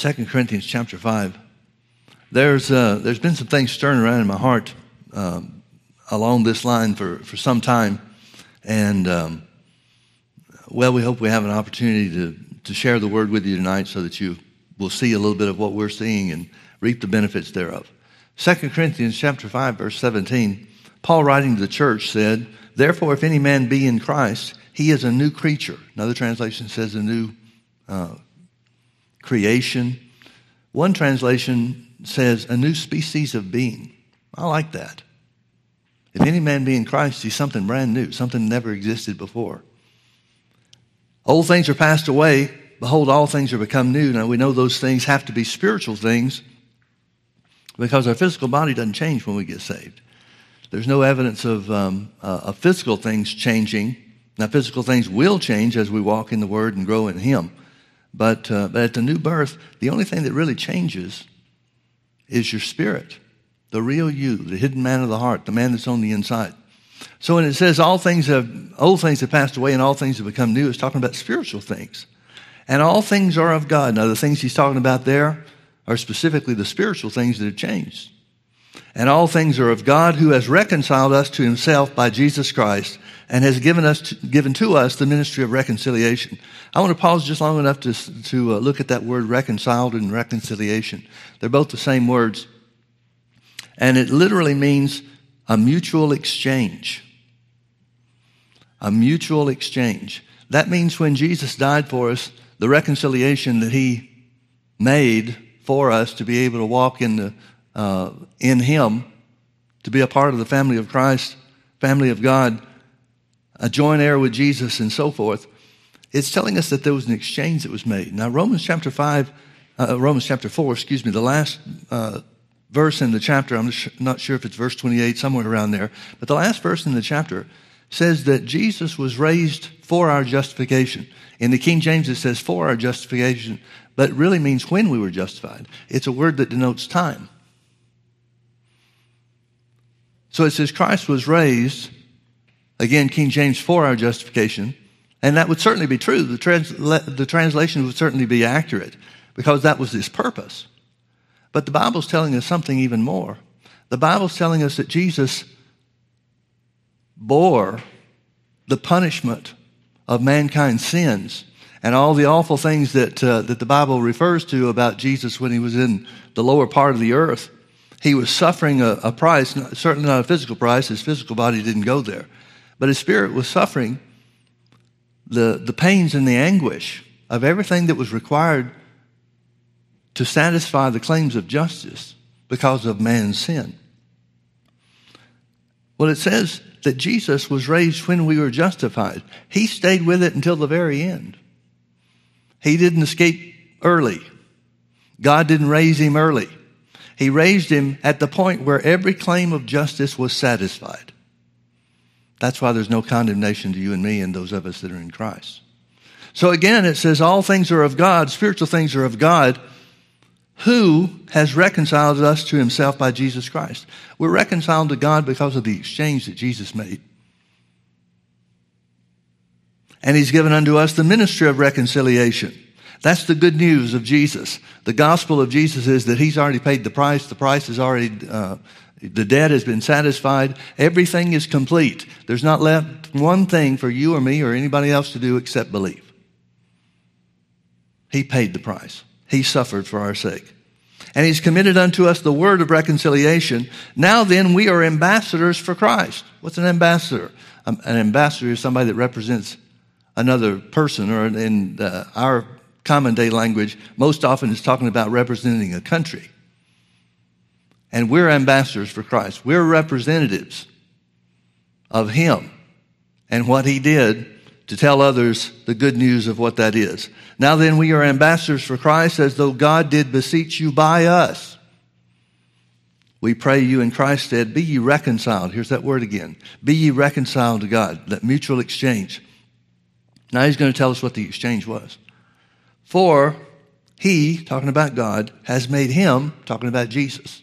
2 Corinthians chapter 5. There's, uh, there's been some things stirring around in my heart um, along this line for, for some time. And, um, well, we hope we have an opportunity to, to share the word with you tonight so that you will see a little bit of what we're seeing and reap the benefits thereof. 2 Corinthians chapter 5, verse 17, Paul writing to the church said, Therefore, if any man be in Christ, he is a new creature. Another translation says a new uh, creation. One translation says a new species of being. I like that. If any man be in Christ, he's something brand new, something never existed before. Old things are passed away. Behold, all things are become new. Now we know those things have to be spiritual things because our physical body doesn't change when we get saved. There's no evidence of, um, uh, of physical things changing. Now, physical things will change as we walk in the Word and grow in Him. But, uh, but at the new birth, the only thing that really changes is your spirit, the real you, the hidden man of the heart, the man that's on the inside. So when it says all things have, old things have passed away and all things have become new, it's talking about spiritual things. And all things are of God. Now, the things he's talking about there are specifically the spiritual things that have changed. And all things are of God who has reconciled us to himself by Jesus Christ and has given us to, given to us the ministry of reconciliation. I want to pause just long enough to, to uh, look at that word reconciled and reconciliation. They're both the same words. And it literally means a mutual exchange. A mutual exchange. That means when Jesus died for us, the reconciliation that he made for us to be able to walk in, the, uh, in him, to be a part of the family of Christ, family of God, a joint heir with Jesus and so forth, it's telling us that there was an exchange that was made. Now, Romans chapter 5, uh, Romans chapter 4, excuse me, the last uh, verse in the chapter, I'm not sure if it's verse 28, somewhere around there, but the last verse in the chapter says that Jesus was raised for our justification. In the King James, it says for our justification, but it really means when we were justified. It's a word that denotes time. So it says Christ was raised Again, King James for our justification. And that would certainly be true. The, trans- the translation would certainly be accurate because that was his purpose. But the Bible's telling us something even more. The Bible's telling us that Jesus bore the punishment of mankind's sins and all the awful things that, uh, that the Bible refers to about Jesus when he was in the lower part of the earth. He was suffering a, a price, certainly not a physical price. His physical body didn't go there. But his spirit was suffering the, the pains and the anguish of everything that was required to satisfy the claims of justice because of man's sin. Well, it says that Jesus was raised when we were justified. He stayed with it until the very end. He didn't escape early. God didn't raise him early. He raised him at the point where every claim of justice was satisfied. That's why there's no condemnation to you and me and those of us that are in Christ. So again, it says all things are of God, spiritual things are of God, who has reconciled us to himself by Jesus Christ. We're reconciled to God because of the exchange that Jesus made. And he's given unto us the ministry of reconciliation. That's the good news of Jesus. The gospel of Jesus is that he's already paid the price. The price is already uh, the debt has been satisfied. Everything is complete. There's not left one thing for you or me or anybody else to do except believe. He paid the price. He suffered for our sake. And he's committed unto us the word of reconciliation. Now then, we are ambassadors for Christ. What's an ambassador? Um, an ambassador is somebody that represents another person, or in uh, our common day language, most often is talking about representing a country. And we're ambassadors for Christ. We're representatives of Him and what He did to tell others the good news of what that is. Now then, we are ambassadors for Christ as though God did beseech you by us. We pray you in Christ's stead, be ye reconciled. Here's that word again. Be ye reconciled to God, that mutual exchange. Now he's going to tell us what the exchange was. For he, talking about God, has made him, talking about Jesus,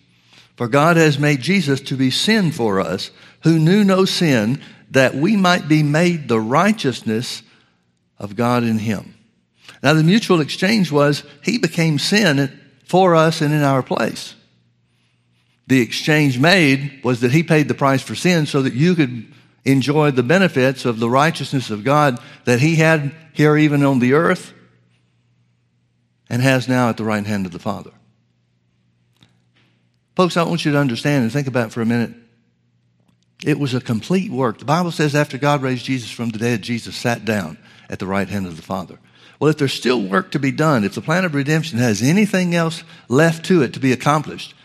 for God has made Jesus to be sin for us, who knew no sin, that we might be made the righteousness of God in him. Now, the mutual exchange was he became sin for us and in our place. The exchange made was that he paid the price for sin so that you could enjoy the benefits of the righteousness of God that he had here even on the earth and has now at the right hand of the Father. Folks, I want you to understand and think about it for a minute. It was a complete work. The Bible says after God raised Jesus from the dead, Jesus sat down at the right hand of the Father. Well, if there's still work to be done, if the plan of redemption has anything else left to it to be accomplished,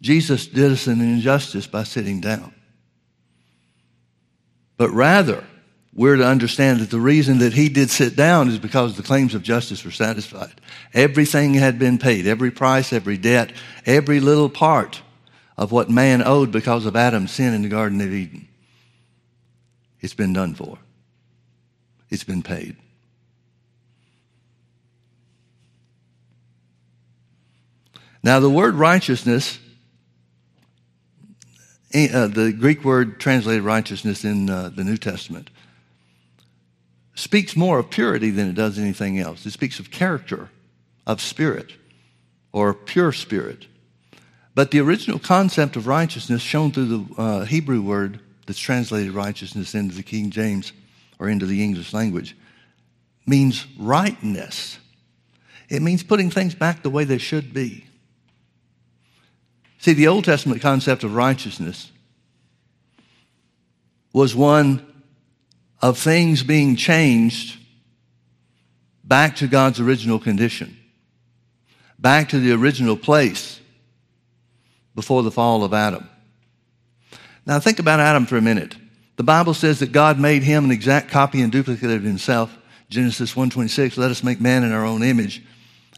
Jesus did us an injustice by sitting down. But rather, we're to understand that the reason that he did sit down is because the claims of justice were satisfied. Everything had been paid, every price, every debt, every little part of what man owed because of Adam's sin in the Garden of Eden. It's been done for. It's been paid. Now, the word righteousness, eh, uh, the Greek word translated righteousness in uh, the New Testament, speaks more of purity than it does anything else. It speaks of character, of spirit, or pure spirit. But the original concept of righteousness, shown through the uh, Hebrew word that's translated righteousness into the King James or into the English language, means rightness. It means putting things back the way they should be. See, the Old Testament concept of righteousness was one of things being changed back to God's original condition, back to the original place before the fall of Adam. Now, think about Adam for a minute. The Bible says that God made him an exact copy and duplicate of himself. Genesis 1:26, let us make man in our own image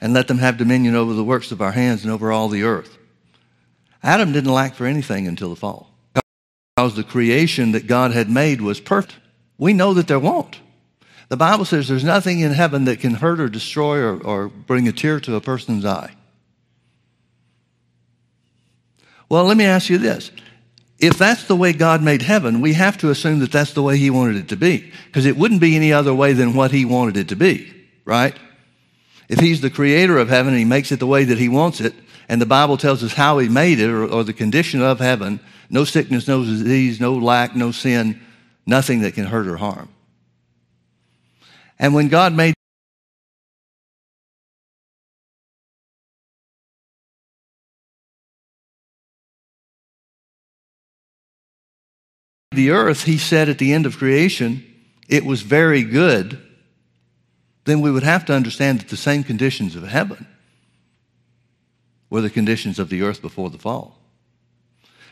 and let them have dominion over the works of our hands and over all the earth. Adam didn't lack for anything until the fall. Because the creation that God had made was perfect. We know that there won't. The Bible says there's nothing in heaven that can hurt or destroy or, or bring a tear to a person's eye. Well, let me ask you this. If that's the way God made heaven, we have to assume that that's the way He wanted it to be, because it wouldn't be any other way than what He wanted it to be, right? If He's the creator of heaven and He makes it the way that He wants it, and the Bible tells us how He made it or, or the condition of heaven no sickness, no disease, no lack, no sin, nothing that can hurt or harm. And when God made the earth, he said at the end of creation, it was very good, then we would have to understand that the same conditions of heaven were the conditions of the earth before the fall.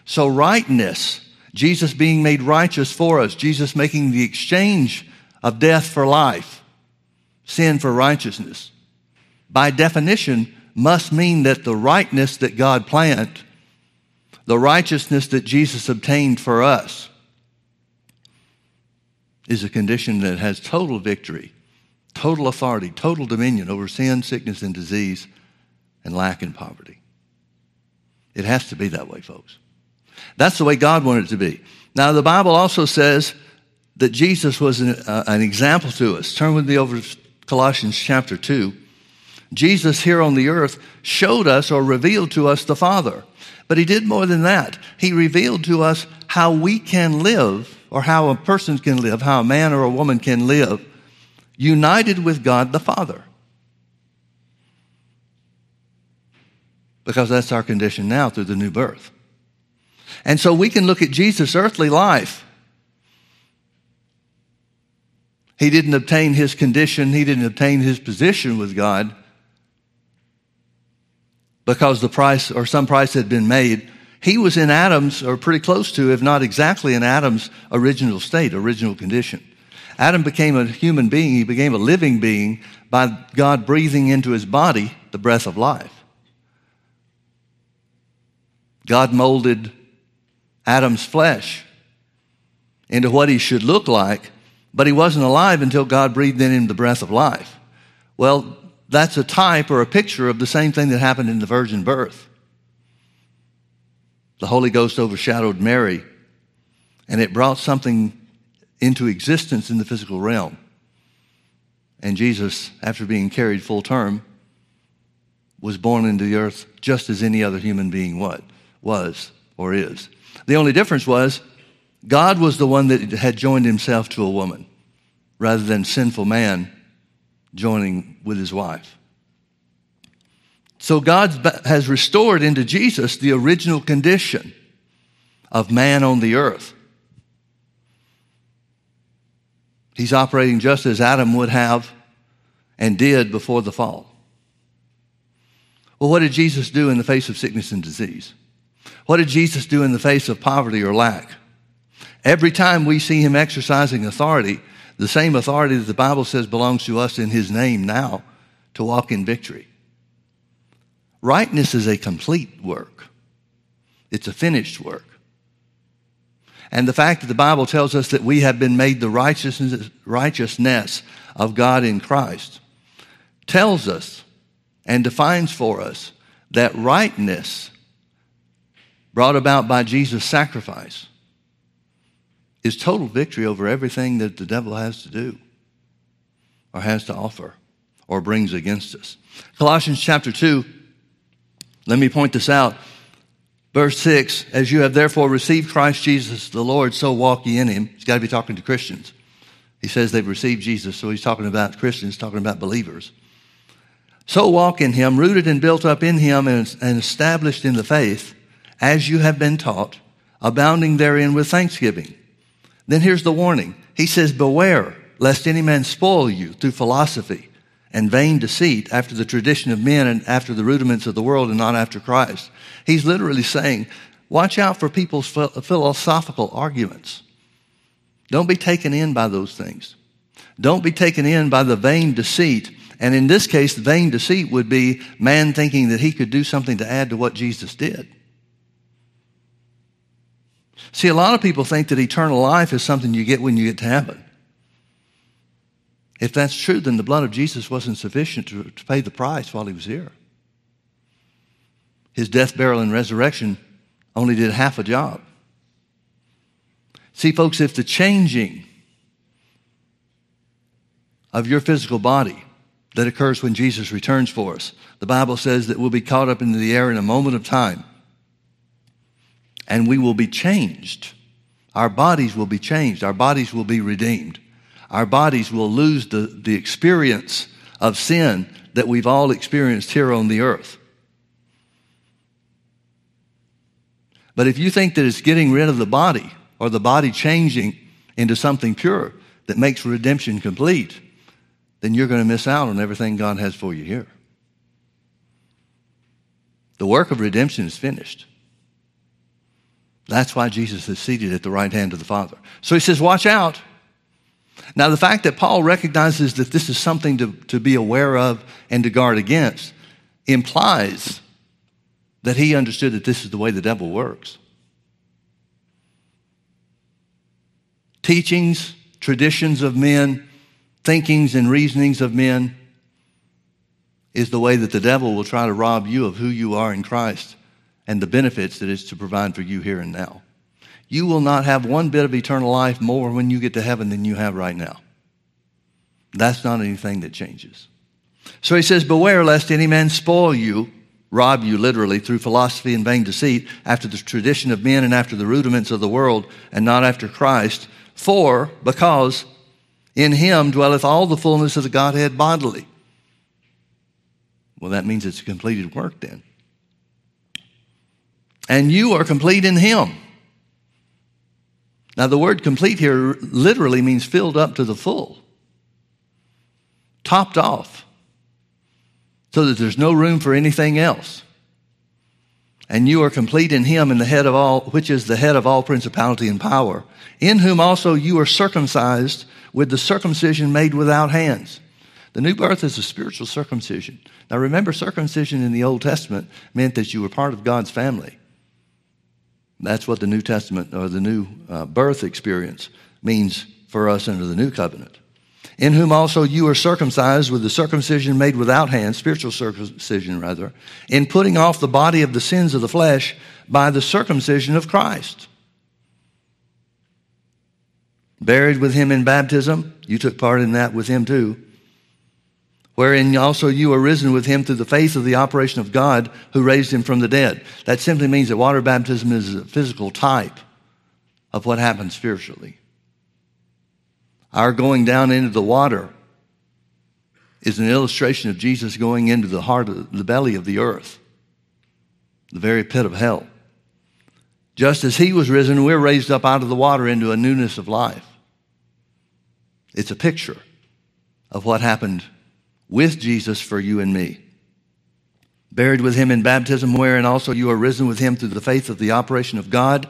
So, rightness, Jesus being made righteous for us, Jesus making the exchange of death for life, sin for righteousness, by definition, must mean that the rightness that God planned, the righteousness that Jesus obtained for us, is a condition that has total victory, total authority, total dominion over sin, sickness, and disease, and lack and poverty. It has to be that way, folks. That's the way God wanted it to be. Now, the Bible also says that Jesus was an, uh, an example to us. Turn with me over to Colossians chapter 2. Jesus here on the earth showed us or revealed to us the Father. But he did more than that. He revealed to us how we can live, or how a person can live, how a man or a woman can live, united with God the Father. Because that's our condition now through the new birth. And so we can look at Jesus' earthly life. He didn't obtain his condition, he didn't obtain his position with God because the price or some price had been made. He was in Adam's, or pretty close to, if not exactly in Adam's original state, original condition. Adam became a human being, he became a living being by God breathing into his body the breath of life. God molded Adam's flesh into what he should look like, but he wasn't alive until God breathed in him the breath of life. Well, that's a type or a picture of the same thing that happened in the virgin birth. The Holy Ghost overshadowed Mary, and it brought something into existence in the physical realm. And Jesus, after being carried full term, was born into the earth just as any other human being what was or is. The only difference was God was the one that had joined himself to a woman rather than sinful man joining with his wife. So God has restored into Jesus the original condition of man on the earth. He's operating just as Adam would have and did before the fall. Well, what did Jesus do in the face of sickness and disease? What did Jesus do in the face of poverty or lack? Every time we see him exercising authority, the same authority that the Bible says belongs to us in his name now to walk in victory. Rightness is a complete work. It's a finished work. And the fact that the Bible tells us that we have been made the righteousness, righteousness of God in Christ tells us and defines for us that rightness brought about by Jesus' sacrifice is total victory over everything that the devil has to do or has to offer or brings against us. Colossians chapter 2 let me point this out. Verse 6 As you have therefore received Christ Jesus the Lord, so walk ye in him. He's got to be talking to Christians. He says they've received Jesus, so he's talking about Christians, talking about believers. So walk in him, rooted and built up in him, and, and established in the faith, as you have been taught, abounding therein with thanksgiving. Then here's the warning. He says, Beware lest any man spoil you through philosophy and vain deceit after the tradition of men and after the rudiments of the world and not after Christ. He's literally saying, watch out for people's philosophical arguments. Don't be taken in by those things. Don't be taken in by the vain deceit. And in this case, the vain deceit would be man thinking that he could do something to add to what Jesus did. See, a lot of people think that eternal life is something you get when you get to heaven. If that's true, then the blood of Jesus wasn't sufficient to, to pay the price while he was here. His death, burial, and resurrection only did half a job. See, folks, if the changing of your physical body that occurs when Jesus returns for us, the Bible says that we'll be caught up into the air in a moment of time and we will be changed. Our bodies will be changed. Our bodies will be redeemed our bodies will lose the, the experience of sin that we've all experienced here on the earth. But if you think that it's getting rid of the body or the body changing into something pure that makes redemption complete, then you're going to miss out on everything God has for you here. The work of redemption is finished. That's why Jesus is seated at the right hand of the Father. So he says, Watch out. Now, the fact that Paul recognizes that this is something to, to be aware of and to guard against implies that he understood that this is the way the devil works. Teachings, traditions of men, thinkings, and reasonings of men is the way that the devil will try to rob you of who you are in Christ and the benefits that it's to provide for you here and now you will not have one bit of eternal life more when you get to heaven than you have right now. That's not anything that changes. So he says, Beware lest any man spoil you, rob you literally through philosophy and vain deceit, after the tradition of men and after the rudiments of the world, and not after Christ. For, because in him dwelleth all the fullness of the Godhead bodily. Well, that means it's a completed work then. And you are complete in him now, the word complete here literally means filled up to the full, topped off, so that there's no room for anything else. And you are complete in him in the head of all, which is the head of all principality and power, in whom also you are circumcised with the circumcision made without hands. The new birth is a spiritual circumcision. Now remember, circumcision in the Old Testament meant that you were part of God's family. That's what the New Testament or the new uh, birth experience means for us under the new covenant. In whom also you are circumcised with the circumcision made without hands, spiritual circumcision rather, in putting off the body of the sins of the flesh by the circumcision of Christ. Buried with him in baptism, you took part in that with him too, wherein also you are risen with him through the faith of the operation of God who raised him from the dead. That simply means that water baptism is a physical type of what happens spiritually. Our going down into the water is an illustration of Jesus going into the heart of the belly of the earth, the very pit of hell. Just as he was risen, we're raised up out of the water into a newness of life. It's a picture of what happened with Jesus for you and me. Buried with him in baptism, wherein also you are risen with him through the faith of the operation of God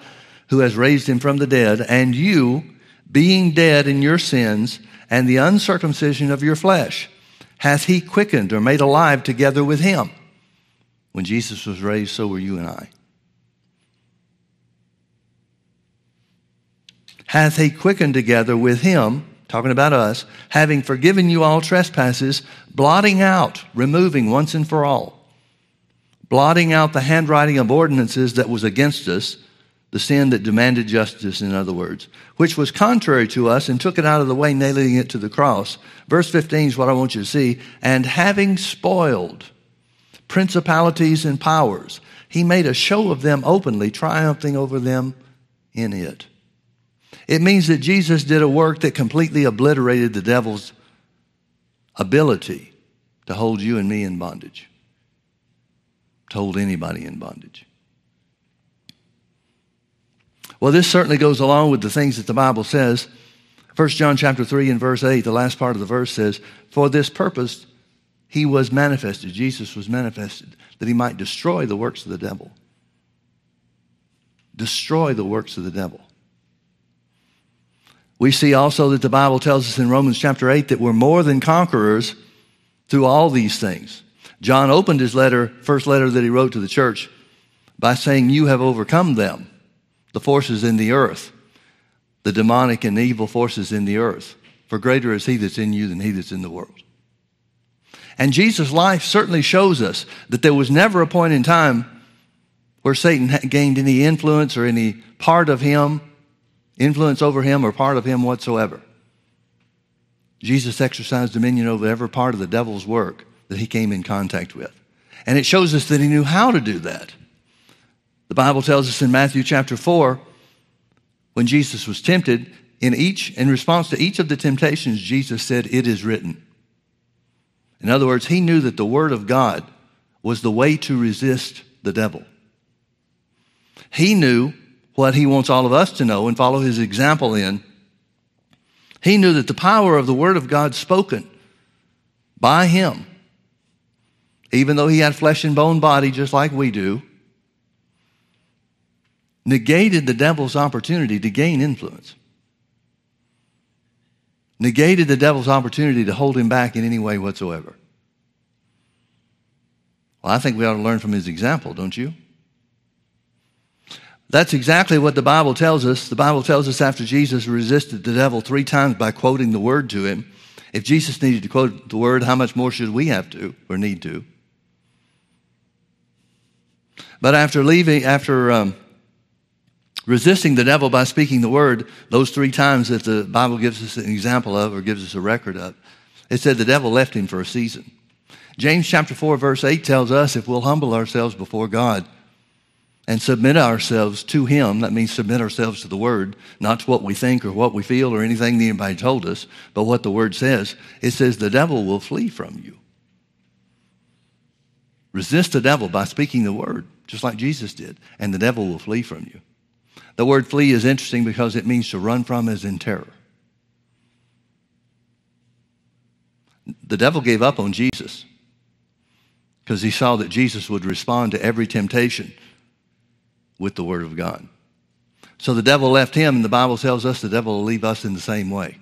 who has raised him from the dead, and you, being dead in your sins and the uncircumcision of your flesh, hath he quickened or made alive together with him. When Jesus was raised, so were you and I. Hath he quickened together with him talking about us, having forgiven you all trespasses, blotting out, removing once and for all, blotting out the handwriting of ordinances that was against us, the sin that demanded justice, in other words, which was contrary to us, and took it out of the way, nailing it to the cross. Verse 15 is what I want you to see. And having spoiled principalities and powers, he made a show of them openly, triumphing over them in it. It means that Jesus did a work that completely obliterated the devil's ability to hold you and me in bondage, to hold anybody in bondage. Well, this certainly goes along with the things that the Bible says. 1 John chapter 3 and verse 8, the last part of the verse says, For this purpose he was manifested, Jesus was manifested, that he might destroy the works of the devil. Destroy the works of the devil. We see also that the Bible tells us in Romans chapter 8 that we're more than conquerors through all these things. John opened his letter, first letter that he wrote to the church, by saying, You have overcome them, the forces in the earth, the demonic and evil forces in the earth. For greater is he that's in you than he that's in the world. And Jesus' life certainly shows us that there was never a point in time where Satan gained any influence or any part of him influence over him or part of him whatsoever. Jesus exercised dominion over every part of the devil's work that he came in contact with. And it shows us that he knew how to do that. The Bible tells us in Matthew chapter 4, when Jesus was tempted, in each, in response to each of the temptations, Jesus said, It is written. In other words, he knew that the Word of God was the way to resist the devil. He knew what he wants all of us to know and follow his example in. He knew that the power of the Word of God spoken by him, even though he had flesh and bone body just like we do, negated the devil's opportunity to gain influence. Negated the devil's opportunity to hold him back in any way whatsoever. Well, I think we ought to learn from his example, don't you? That's exactly what the Bible tells us. The Bible tells us after Jesus resisted the devil three times by quoting the word to him. If Jesus needed to quote the word, how much more should we have to or need to? But after leaving, after um, resisting the devil by speaking the word, those three times that the Bible gives us an example of or gives us a record of, it said the devil left him for a season. James chapter 4, verse 8 tells us if we'll humble ourselves before God, and submit ourselves to Him. That means submit ourselves to the Word, not to what we think or what we feel or anything anybody told us, but what the Word says. It says the devil will flee from you. Resist the devil by speaking the Word, just like Jesus did, and the devil will flee from you. The word flee is interesting because it means to run from as in terror. The devil gave up on Jesus because he saw that Jesus would respond to every temptation with the Word of God. So the devil left him, and the Bible tells us the devil will leave us in the same way.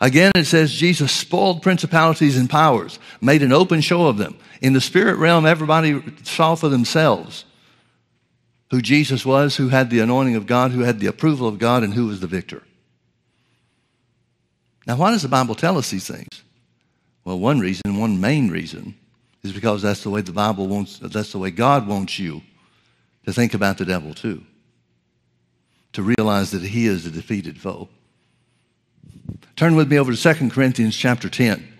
Again, it says Jesus spoiled principalities and powers, made an open show of them. In the spirit realm, everybody saw for themselves who Jesus was, who had the anointing of God, who had the approval of God, and who was the victor. Now, why does the Bible tell us these things? Well, one reason, one main reason, is because that's the way the Bible wants, that's the way God wants you to think about the devil too, to realize that he is a defeated foe. Turn with me over to 2 Corinthians chapter 10.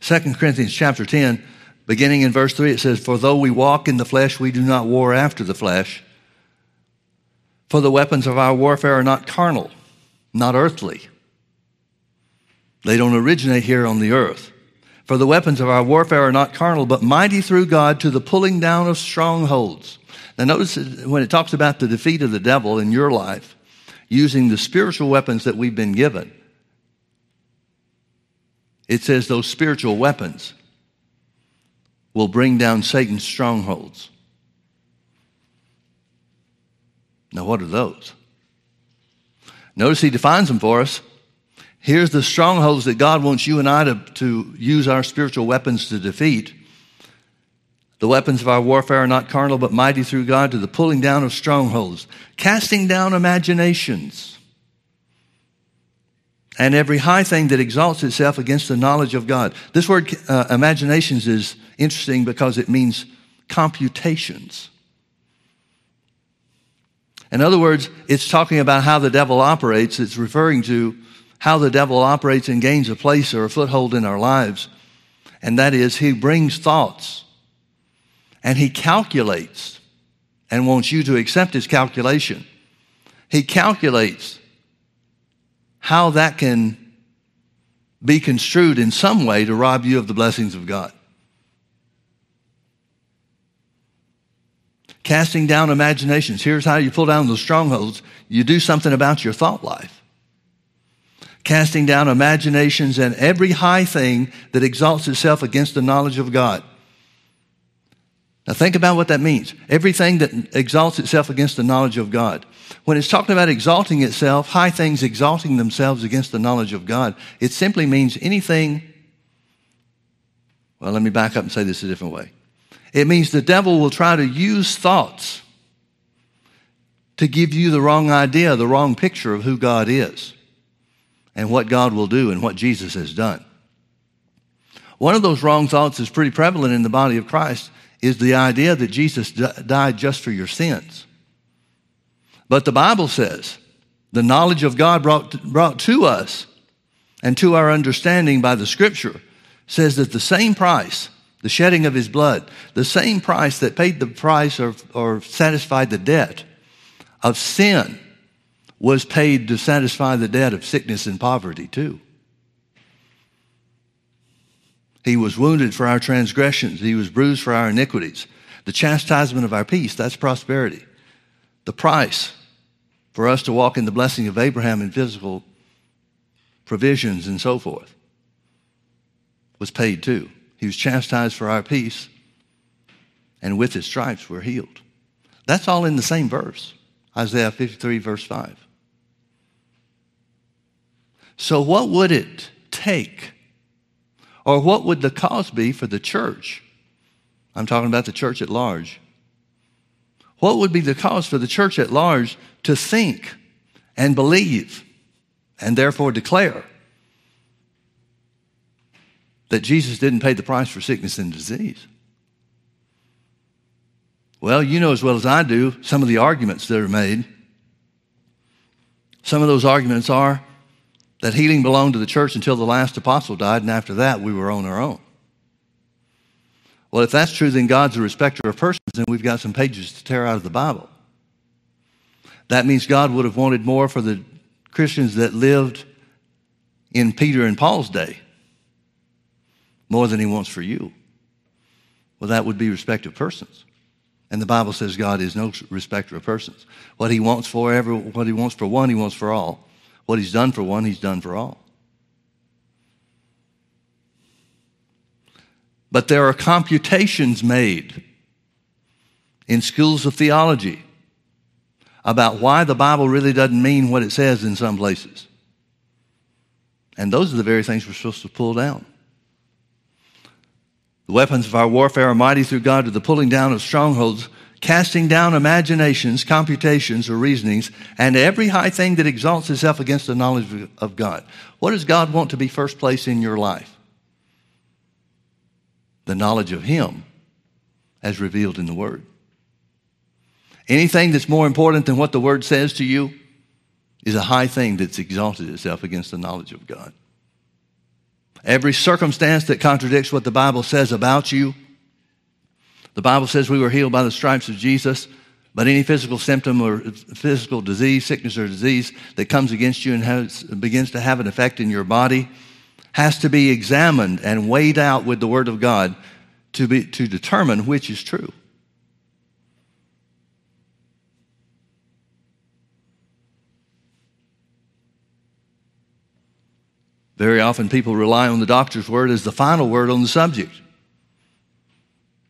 Second Corinthians chapter 10, beginning in verse 3, it says, For though we walk in the flesh, we do not war after the flesh. For the weapons of our warfare are not carnal, not earthly they don't originate here on the earth. For the weapons of our warfare are not carnal, but mighty through God to the pulling down of strongholds. Now, notice when it talks about the defeat of the devil in your life, using the spiritual weapons that we've been given, it says those spiritual weapons will bring down Satan's strongholds. Now, what are those? Notice he defines them for us. Here's the strongholds that God wants you and I to, to use our spiritual weapons to defeat. The weapons of our warfare are not carnal, but mighty through God to the pulling down of strongholds, casting down imaginations, and every high thing that exalts itself against the knowledge of God. This word uh, imaginations is interesting because it means computations. In other words, it's talking about how the devil operates. It's referring to how the devil operates and gains a place or a foothold in our lives. And that is, he brings thoughts and he calculates and wants you to accept his calculation. He calculates how that can be construed in some way to rob you of the blessings of God. Casting down imaginations. Here's how you pull down those strongholds. You do something about your thought life. Casting down imaginations and every high thing that exalts itself against the knowledge of God. Now think about what that means. Everything that exalts itself against the knowledge of God. When it's talking about exalting itself, high things exalting themselves against the knowledge of God, it simply means anything. Well, let me back up and say this a different way. It means the devil will try to use thoughts to give you the wrong idea, the wrong picture of who God is and what God will do and what Jesus has done. One of those wrong thoughts is pretty prevalent in the body of Christ is the idea that Jesus died just for your sins. But the Bible says the knowledge of God brought, brought to us and to our understanding by the scripture says that the same price the shedding of his blood, the same price that paid the price or, or satisfied the debt of sin was paid to satisfy the debt of sickness and poverty too. He was wounded for our transgressions. He was bruised for our iniquities. The chastisement of our peace, that's prosperity. The price for us to walk in the blessing of Abraham in physical provisions and so forth was paid too. He was chastised for our peace, and with his stripes we're healed. That's all in the same verse, Isaiah 53, verse 5. So, what would it take, or what would the cause be for the church? I'm talking about the church at large. What would be the cause for the church at large to think and believe and therefore declare that Jesus didn't pay the price for sickness and disease. Well, you know as well as I do some of the arguments that are made. Some of those arguments are that healing belonged to the church until the last apostle died, and after that, we were on our own. Well, if that's true, then God's a respecter of persons, and we've got some pages to tear out of the Bible. That means God would have wanted more for the Christians that lived in Peter and Paul's day more than he wants for you. Well, that would be respect of persons. And the Bible says God is no respecter of persons. What he wants for every, what he wants for one, he wants for all. What he's done for one, he's done for all. But there are computations made in schools of theology about why the Bible really doesn't mean what it says in some places. And those are the very things we're supposed to pull down. The weapons of our warfare are mighty through God to the pulling down of strongholds, casting down imaginations, computations, or reasonings, and every high thing that exalts itself against the knowledge of God. What does God want to be first place in your life? The knowledge of Him as revealed in the Word. Anything that's more important than what the Word says to you is a high thing that's exalted itself against the knowledge of God. every circumstance that contradicts what the Bible says about you. The Bible says we were healed by the stripes of Jesus, but any physical symptom or physical disease, sickness or disease that comes against you and has, begins to have an effect in your body has to be examined and weighed out with the Word of God to, be, to determine which is true. Very often people rely on the doctor's word as the final word on the subject.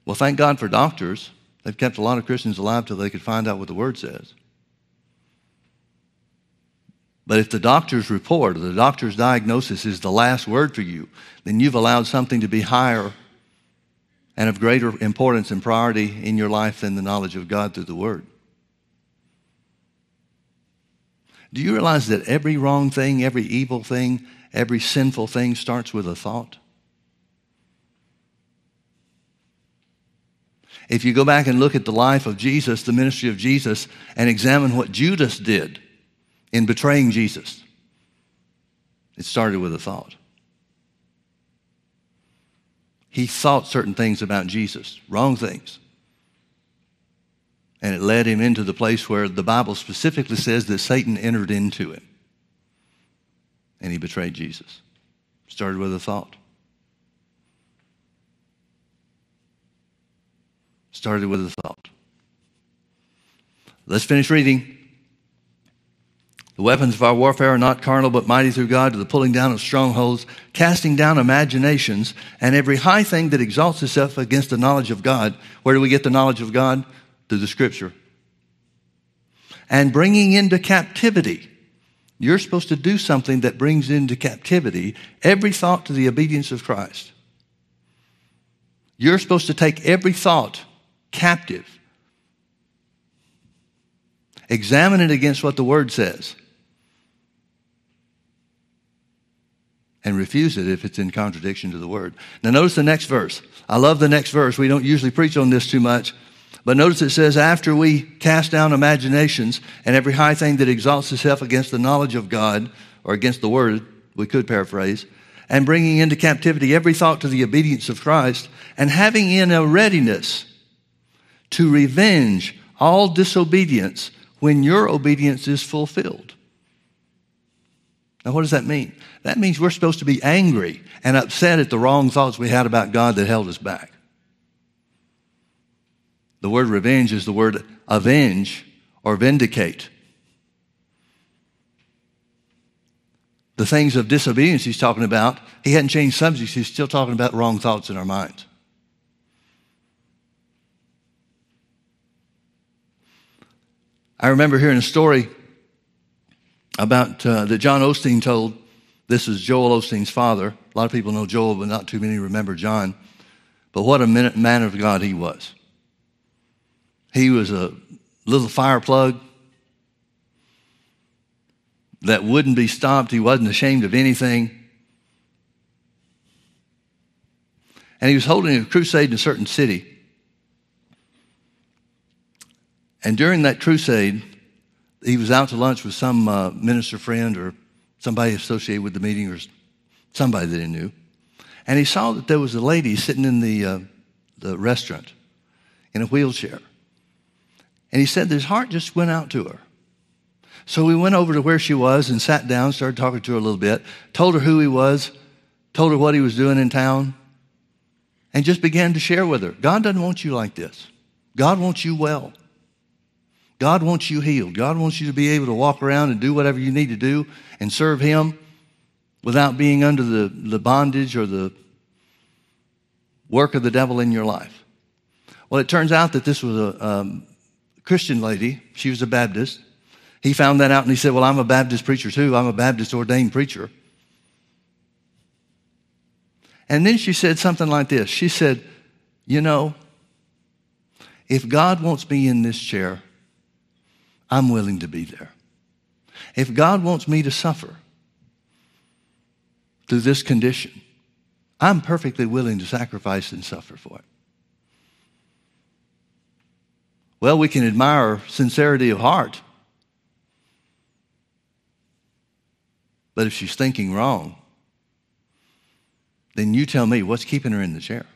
Well, thank God for doctors. They've kept a lot of Christians alive till they could find out what the word says. But if the doctor's report or the doctor's diagnosis is the last word for you, then you've allowed something to be higher and of greater importance and priority in your life than the knowledge of God through the Word. Do you realize that every wrong thing, every evil thing, every sinful thing starts with a thought. If you go back and look at the life of Jesus, the ministry of Jesus, and examine what Judas did in betraying Jesus, it started with a thought. He thought certain things about Jesus, wrong things. And it led him into the place where the Bible specifically says that Satan entered into him and he betrayed Jesus. Started with a thought. Started with a thought. Let's finish reading. The weapons of our warfare are not carnal, but mighty through God to the pulling down of strongholds, casting down imaginations, and every high thing that exalts itself against the knowledge of God. Where do we get the knowledge of God? Through the Scripture. And bringing into captivity you're supposed to do something that brings into captivity every thought to the obedience of Christ. You're supposed to take every thought captive, examine it against what the Word says, and refuse it if it's in contradiction to the Word. Now, notice the next verse. I love the next verse. We don't usually preach on this too much. But notice it says, after we cast down imaginations and every high thing that exalts itself against the knowledge of God, or against the word, we could paraphrase, and bringing into captivity every thought to the obedience of Christ, and having in a readiness to revenge all disobedience when your obedience is fulfilled. Now, what does that mean? That means we're supposed to be angry and upset at the wrong thoughts we had about God that held us back. The word revenge is the word avenge or vindicate. The things of disobedience he's talking about, he hadn't changed subjects, he's still talking about wrong thoughts in our minds. I remember hearing a story about uh, that John Osteen told. This is Joel Osteen's father. A lot of people know Joel, but not too many remember John. But what a man of God he was. He was a little fire plug that wouldn't be stopped. He wasn't ashamed of anything. And he was holding a crusade in a certain city. And during that crusade, he was out to lunch with some uh, minister friend or somebody associated with the meeting or somebody that he knew. And he saw that there was a lady sitting in the, uh, the restaurant in a wheelchair. And he said his heart just went out to her. So we went over to where she was and sat down, started talking to her a little bit, told her who he was, told her what he was doing in town, and just began to share with her. God doesn't want you like this. God wants you well. God wants you healed. God wants you to be able to walk around and do whatever you need to do and serve Him without being under the, the bondage or the work of the devil in your life. Well, it turns out that this was a, um, Christian lady. She was a Baptist. He found that out and he said, Well, I'm a Baptist preacher too. I'm a Baptist ordained preacher. And then she said something like this She said, You know, if God wants me in this chair, I'm willing to be there. If God wants me to suffer through this condition, I'm perfectly willing to sacrifice and suffer for it. Well, we can admire sincerity of heart. But if she's thinking wrong, then you tell me what's keeping her in the chair.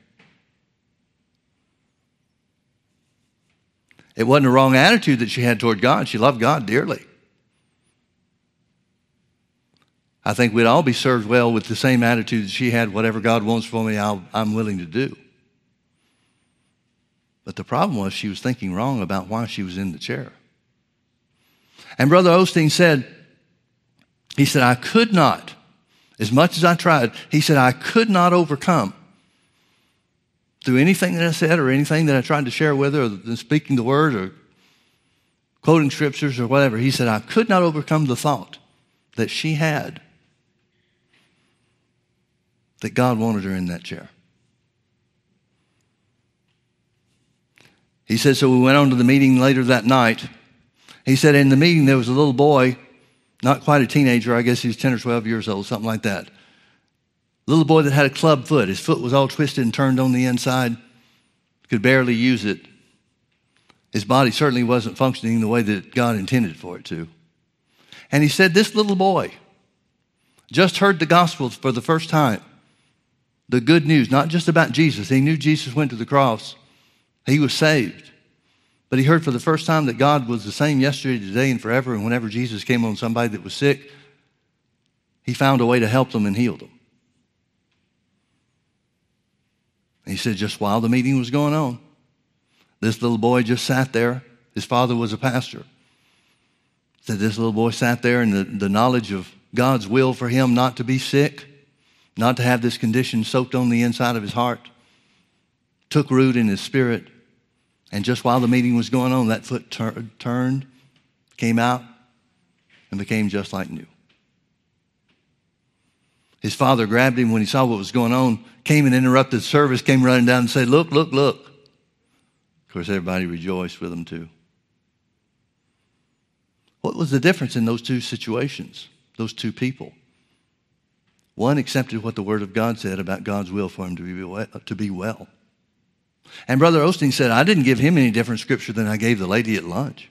It wasn't a wrong attitude that she had toward God. She loved God dearly. I think we'd all be served well with the same attitude that she had whatever God wants for me, i am willing to do. But the problem was she was thinking wrong about why she was in the chair. And Brother Osteen said, he said, I could not, as much as I tried, he said, I could not overcome through anything that I said or anything that I tried to share with her, or speaking the word or quoting scriptures or whatever. He said, I could not overcome the thought that she had that God wanted her in that chair. He said, so we went on to the meeting later that night. He said, in the meeting, there was a little boy, not quite a teenager, I guess he was 10 or 12 years old, something like that. Little boy that had a club foot. His foot was all twisted and turned on the inside, could barely use it. His body certainly wasn't functioning the way that God intended for it to. And he said, This little boy just heard the gospel for the first time. The good news, not just about Jesus. He knew Jesus went to the cross, he was saved. But he heard for the first time that God was the same yesterday, today, and forever. And whenever Jesus came on somebody that was sick, he found a way to help them and heal them. And he said, just while the meeting was going on, this little boy just sat there. His father was a pastor. Said this little boy sat there and the, the knowledge of God's will for him not to be sick, not to have this condition soaked on the inside of his heart, took root in his spirit. And just while the meeting was going on, that foot tur- turned, came out, and became just like new. His father grabbed him when he saw what was going on, came and interrupted service, came running down and said, Look, look, look. Of course, everybody rejoiced with him too. What was the difference in those two situations, those two people? One accepted what the Word of God said about God's will for him to be well. To be well. And Brother Osteen said, I didn't give him any different scripture than I gave the lady at lunch.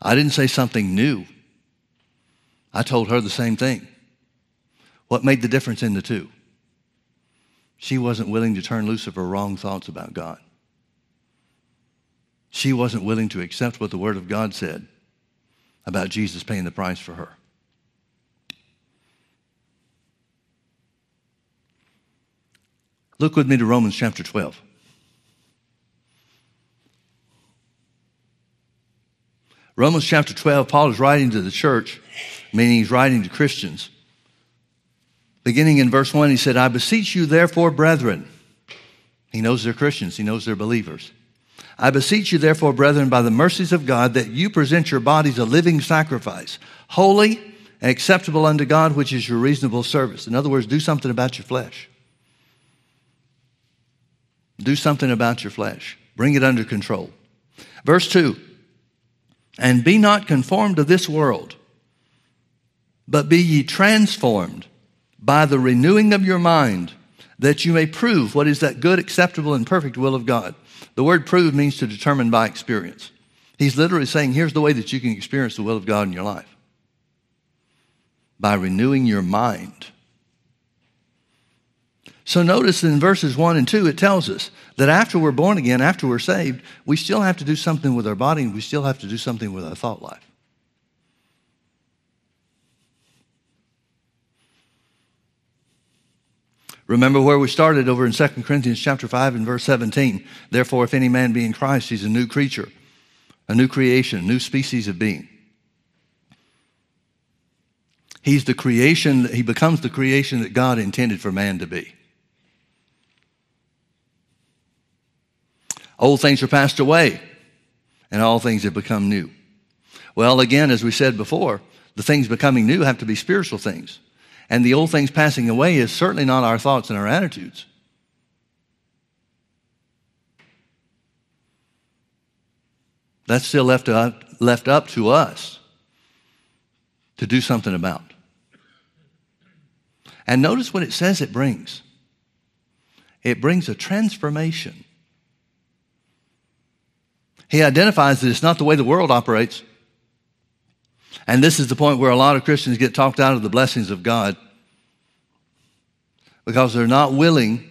I didn't say something new. I told her the same thing. What made the difference in the two? She wasn't willing to turn loose of her wrong thoughts about God. She wasn't willing to accept what the Word of God said about Jesus paying the price for her. Look with me to Romans chapter 12. Romans chapter 12, Paul is writing to the church meaning he's writing to Christians. Beginning in verse 1, he said, I beseech you, therefore, brethren. He knows they're Christians, he knows they're believers. I beseech you, therefore, brethren, by the mercies of God, that you present your bodies a living sacrifice, holy and acceptable unto God, which is your reasonable service. In other words, do something about your flesh. Do something about your flesh. Bring it under control. Verse 2 And be not conformed to this world but be ye transformed by the renewing of your mind, that you may prove what is that good, acceptable, and perfect will of God. The word prove means to determine by experience. He's literally saying, here's the way that you can experience the will of God in your life by renewing your mind. So notice in verses 1 and 2, it tells us that after we're born again, after we're saved, we still have to do something with our body, and we still have to do something with our thought life. Remember where we started over in 2 Corinthians chapter 5 and verse 17. Therefore, if any man be in Christ, he's a new creature, a new creation, a new species of being. He's the creation, he becomes the creation that God intended for man to be. Old things are passed away, and all things have become new. Well, again, as we said before, the things becoming new have to be spiritual things. And the old things passing away is certainly not our thoughts and our attitudes. That's still left up, left up to us to do something about. And notice what it says it brings it brings a transformation. He identifies that it's not the way the world operates. And this is the point where a lot of Christians get talked out of the blessings of God. because they're not willing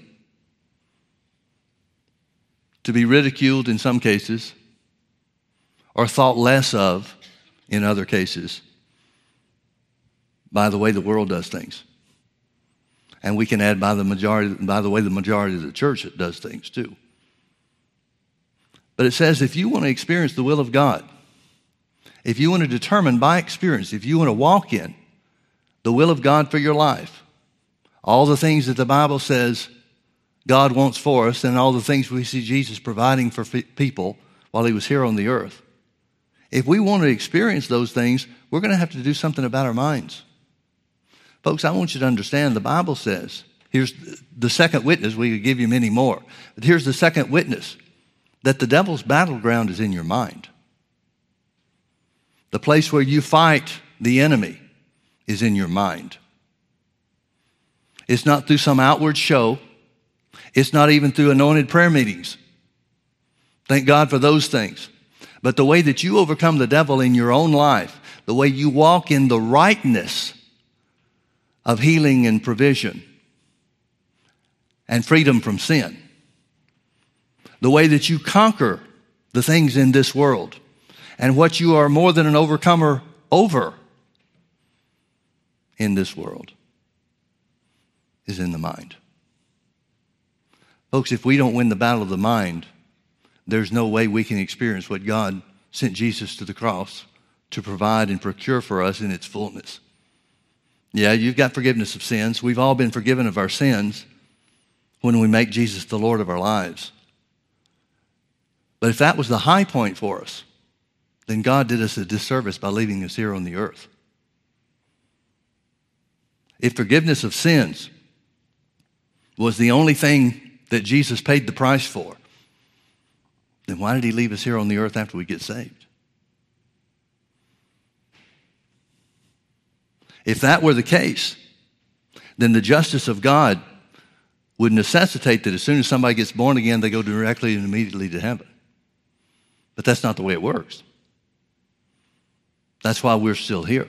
to be ridiculed in some cases or thought less of in other cases by the way the world does things. And we can add by the majority, by the way the majority of the church does things too. But it says if you want to experience the will of God, if you want to determine by experience, if you want to walk in the will of God for your life, all the things that the Bible says God wants for us, and all the things we see Jesus providing for people while he was here on the earth. If we want to experience those things, we're going to have to do something about our minds. Folks, I want you to understand the Bible says, here's the second witness, we could give you many more, but here's the second witness that the devil's battleground is in your mind. The place where you fight the enemy is in your mind. It's not through some outward show. It's not even through anointed prayer meetings. Thank God for those things. But the way that you overcome the devil in your own life, the way you walk in the rightness of healing and provision and freedom from sin, the way that you conquer the things in this world and what you are more than an overcomer over in this world is in the mind. Folks, if we don't win the battle of the mind, there's no way we can experience what God sent Jesus to the cross to provide and procure for us in its fullness. Yeah, you've got forgiveness of sins. We've all been forgiven of our sins when we make Jesus the Lord of our lives. But if that was the high point for us, then God did us a disservice by leaving us here on the earth. If forgiveness of sins was the only thing that Jesus paid the price for, then why did he leave us here on the earth after we get saved? If that were the case, then the justice of God would necessitate that as soon as somebody gets born again, they go directly and immediately to heaven. But that's not the way it works. That's why we're still here.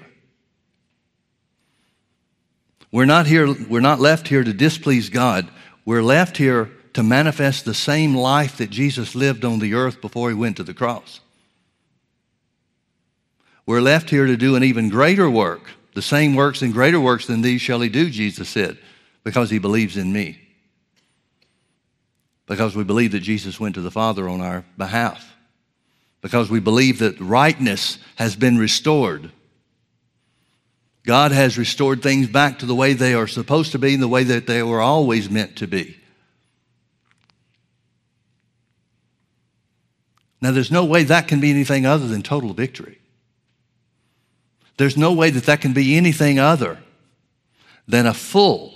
We're not here, we're not left here to displease God. We're left here to manifest the same life that Jesus lived on the earth before he went to the cross. We're left here to do an even greater work. The same works and greater works than these shall he do, Jesus said, because he believes in me. Because we believe that Jesus went to the Father on our behalf. Because we believe that rightness has been restored God has restored things back to the way they are supposed to be and the way that they were always meant to be. Now, there's no way that can be anything other than total victory. There's no way that that can be anything other than a full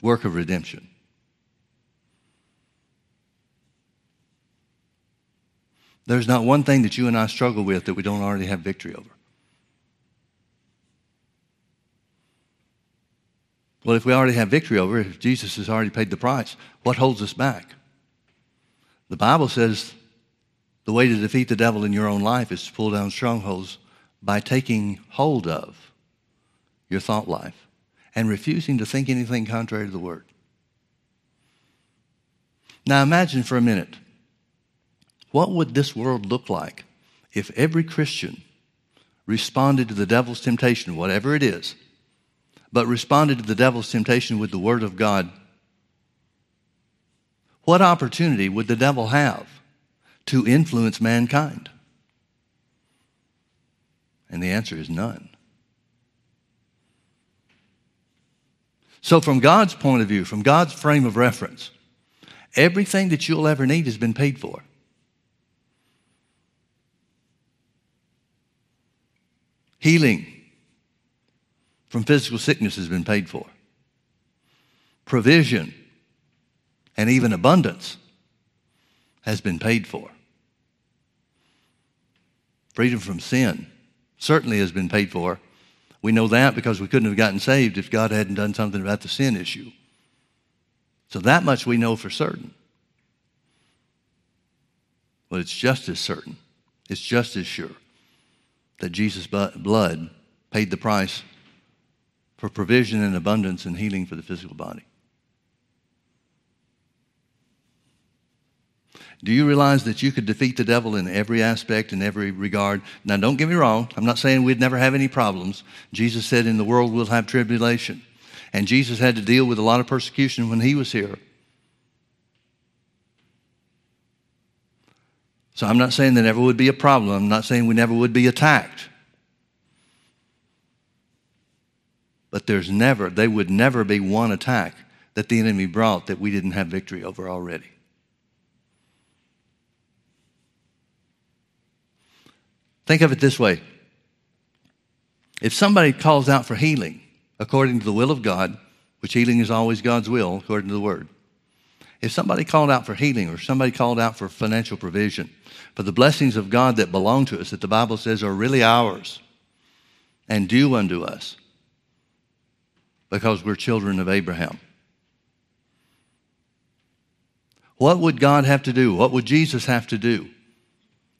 work of redemption. There's not one thing that you and I struggle with that we don't already have victory over. Well, if we already have victory over if Jesus has already paid the price, what holds us back? The Bible says the way to defeat the devil in your own life is to pull down strongholds by taking hold of your thought life and refusing to think anything contrary to the Word. Now imagine for a minute what would this world look like if every Christian responded to the devil's temptation, whatever it is, but responded to the devil's temptation with the Word of God? What opportunity would the devil have to influence mankind? And the answer is none. So, from God's point of view, from God's frame of reference, everything that you'll ever need has been paid for. Healing from physical sickness has been paid for. Provision and even abundance has been paid for. Freedom from sin certainly has been paid for. We know that because we couldn't have gotten saved if God hadn't done something about the sin issue. So that much we know for certain. But it's just as certain, it's just as sure that Jesus' blood paid the price for provision and abundance and healing for the physical body. Do you realize that you could defeat the devil in every aspect, in every regard? Now, don't get me wrong. I'm not saying we'd never have any problems. Jesus said, In the world we'll have tribulation. And Jesus had to deal with a lot of persecution when he was here. So I'm not saying there never would be a problem. I'm not saying we never would be attacked. But there's never, they would never be one attack that the enemy brought that we didn't have victory over already. Think of it this way if somebody calls out for healing according to the will of God, which healing is always God's will according to the word, if somebody called out for healing or somebody called out for financial provision, for the blessings of God that belong to us, that the Bible says are really ours and due unto us because we're children of Abraham. What would God have to do? What would Jesus have to do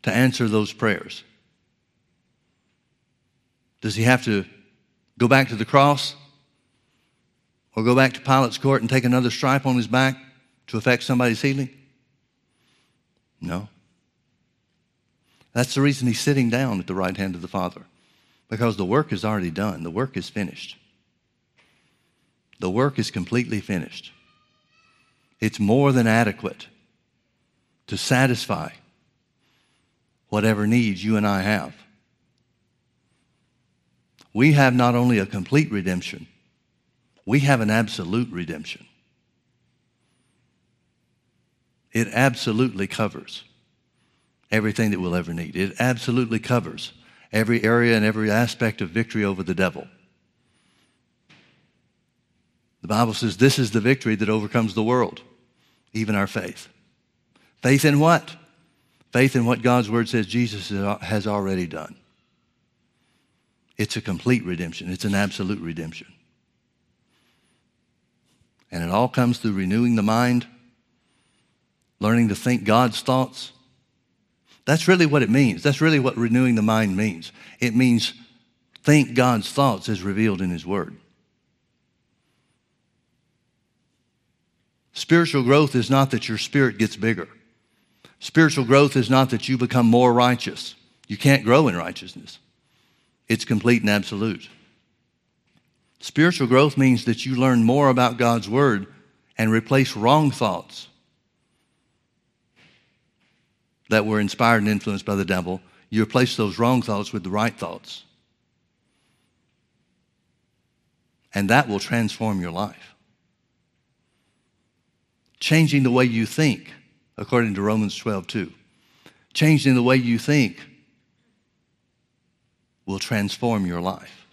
to answer those prayers? Does he have to go back to the cross or go back to Pilate's court and take another stripe on his back to affect somebody's healing? No. That's the reason he's sitting down at the right hand of the Father, because the work is already done, the work is finished. The work is completely finished. It's more than adequate to satisfy whatever needs you and I have we have not only a complete redemption, we have an absolute redemption. It absolutely covers everything that we'll ever need. It absolutely covers every area and every aspect of victory over the devil. The Bible says this is the victory that overcomes the world, even our faith. Faith in what? Faith in what God's word says Jesus has already done. It's a complete redemption, it's an absolute redemption. And it all comes through renewing the mind, learning to think God's thoughts. That's really what it means. That's really what renewing the mind means. It means think God's thoughts as revealed in His Word. Spiritual growth is not that your spirit gets bigger. Spiritual growth is not that you become more righteous. You can't grow in righteousness. It's complete and absolute. Spiritual growth means that you learn more about God's Word and replace wrong thoughts that were inspired and influenced by the devil. You replace those wrong thoughts with the right thoughts. And that will transform your life. Changing the way you think, according to Romans 12, 2. Changing the way you think will transform your life.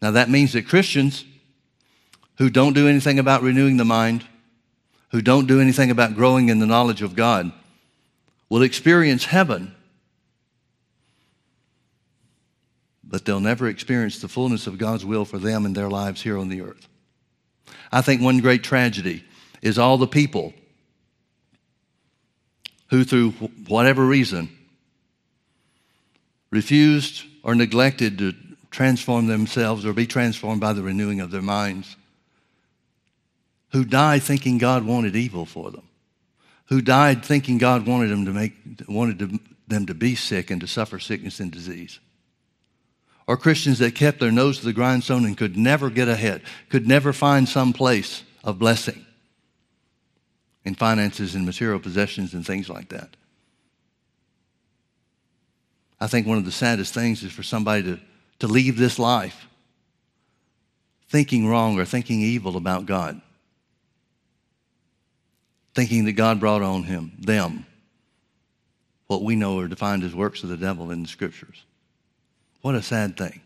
Now, that means that Christians who don't do anything about renewing the mind, who don't do anything about growing in the knowledge of God, will experience heaven, but they'll never experience the fullness of God's will for them and their lives here on the earth. I think one great tragedy is all the people who, through whatever reason, refused or neglected to transform themselves or be transformed by the renewing of their minds, who died thinking God wanted evil for them, who died thinking God wanted them to make wanted to, them to be sick and to suffer sickness and disease. Or Christians that kept their nose to the grindstone and could never get ahead, could never find some place of blessing in finances and material possessions and things like that. I think one of the saddest things is for somebody to, to leave this life thinking wrong or thinking evil about God, thinking that God brought on him, them, what we know are defined as works of the devil in the scriptures. What a sad thing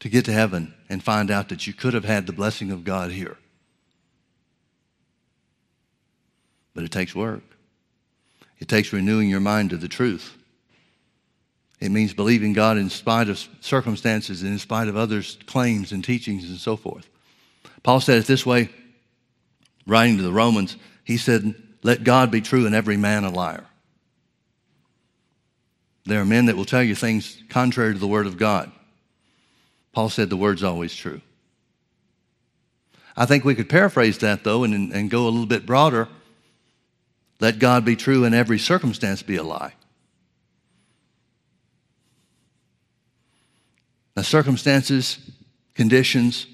to get to heaven and find out that you could have had the blessing of God here. But it takes work. It takes renewing your mind to the truth. It means believing God in spite of circumstances and in spite of others' claims and teachings and so forth. Paul said it this way, writing to the Romans. He said, Let God be true and every man a liar. There are men that will tell you things contrary to the Word of God. Paul said the Word's always true. I think we could paraphrase that, though, and, and go a little bit broader. Let God be true and every circumstance be a lie. Now, circumstances, conditions,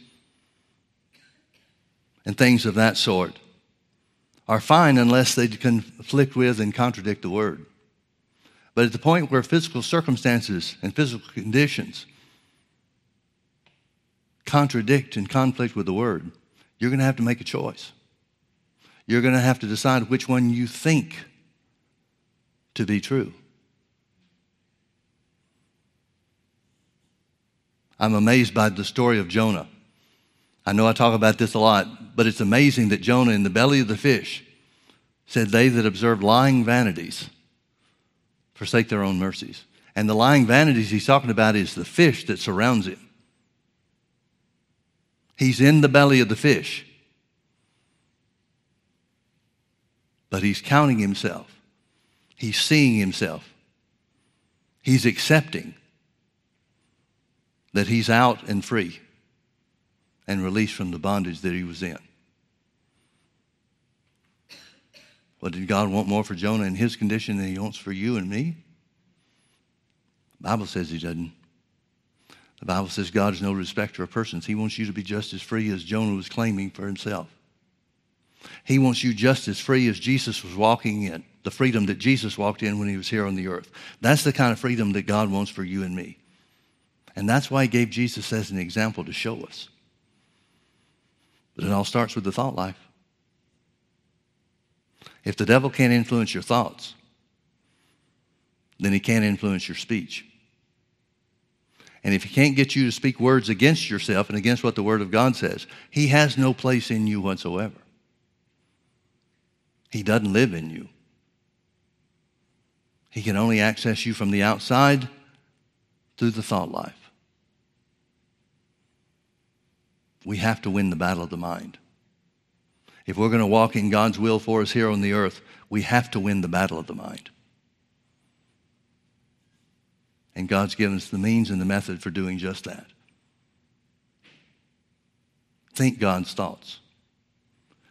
and things of that sort are fine unless they conflict with and contradict the Word. But at the point where physical circumstances and physical conditions contradict and conflict with the Word, you're going to have to make a choice. You're going to have to decide which one you think to be true. I'm amazed by the story of Jonah. I know I talk about this a lot, but it's amazing that Jonah, in the belly of the fish, said, They that observe lying vanities forsake their own mercies. And the lying vanities he's talking about is the fish that surrounds him. He's in the belly of the fish, but he's counting himself, he's seeing himself, he's accepting that he's out and free and released from the bondage that he was in. But did God want more for Jonah in his condition than he wants for you and me? The Bible says he doesn't. The Bible says God is no respecter of persons. He wants you to be just as free as Jonah was claiming for himself. He wants you just as free as Jesus was walking in, the freedom that Jesus walked in when he was here on the earth. That's the kind of freedom that God wants for you and me. And that's why he gave Jesus as an example to show us. But it all starts with the thought life. If the devil can't influence your thoughts, then he can't influence your speech. And if he can't get you to speak words against yourself and against what the Word of God says, he has no place in you whatsoever. He doesn't live in you. He can only access you from the outside through the thought life. We have to win the battle of the mind. If we're going to walk in God's will for us here on the earth, we have to win the battle of the mind. And God's given us the means and the method for doing just that. Think God's thoughts.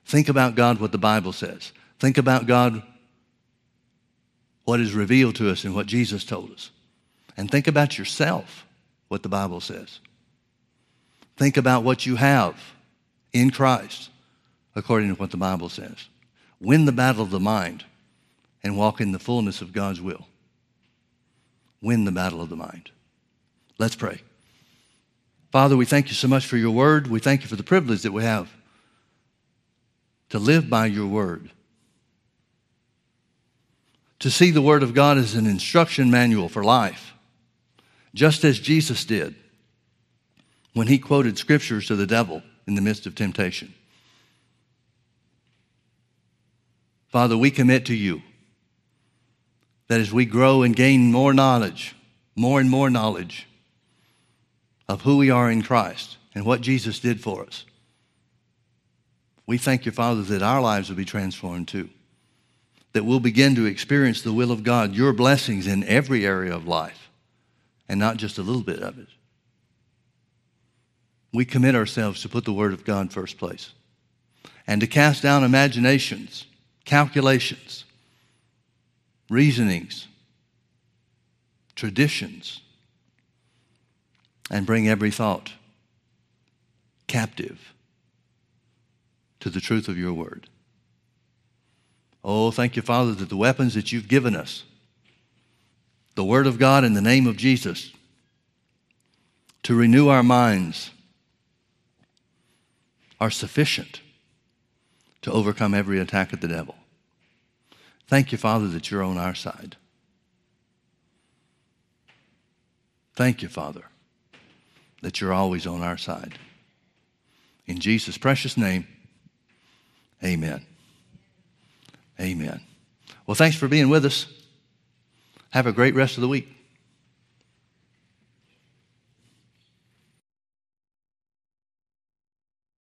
Think about God, what the Bible says. Think about God, what is revealed to us and what Jesus told us. And think about yourself, what the Bible says. Think about what you have in Christ according to what the Bible says. Win the battle of the mind and walk in the fullness of God's will. Win the battle of the mind. Let's pray. Father, we thank you so much for your word. We thank you for the privilege that we have to live by your word. To see the word of God as an instruction manual for life, just as Jesus did when he quoted scriptures to the devil in the midst of temptation. Father, we commit to you that as we grow and gain more knowledge, more and more knowledge of who we are in Christ and what Jesus did for us, we thank you, Father, that our lives will be transformed too. That we'll begin to experience the will of God, your blessings in every area of life, and not just a little bit of it. We commit ourselves to put the Word of God first place and to cast down imaginations calculations, reasonings, traditions, and bring every thought captive to the truth of your word. Oh, thank you, Father, that the weapons that you've given us, the Word of God in the name of Jesus, to renew our minds, are sufficient to overcome every attack of the devil. Thank you, Father, that you're on our side. Thank you, Father, that you're always on our side. In Jesus' precious name, amen. Amen. Well, thanks for being with us. Have a great rest of the week.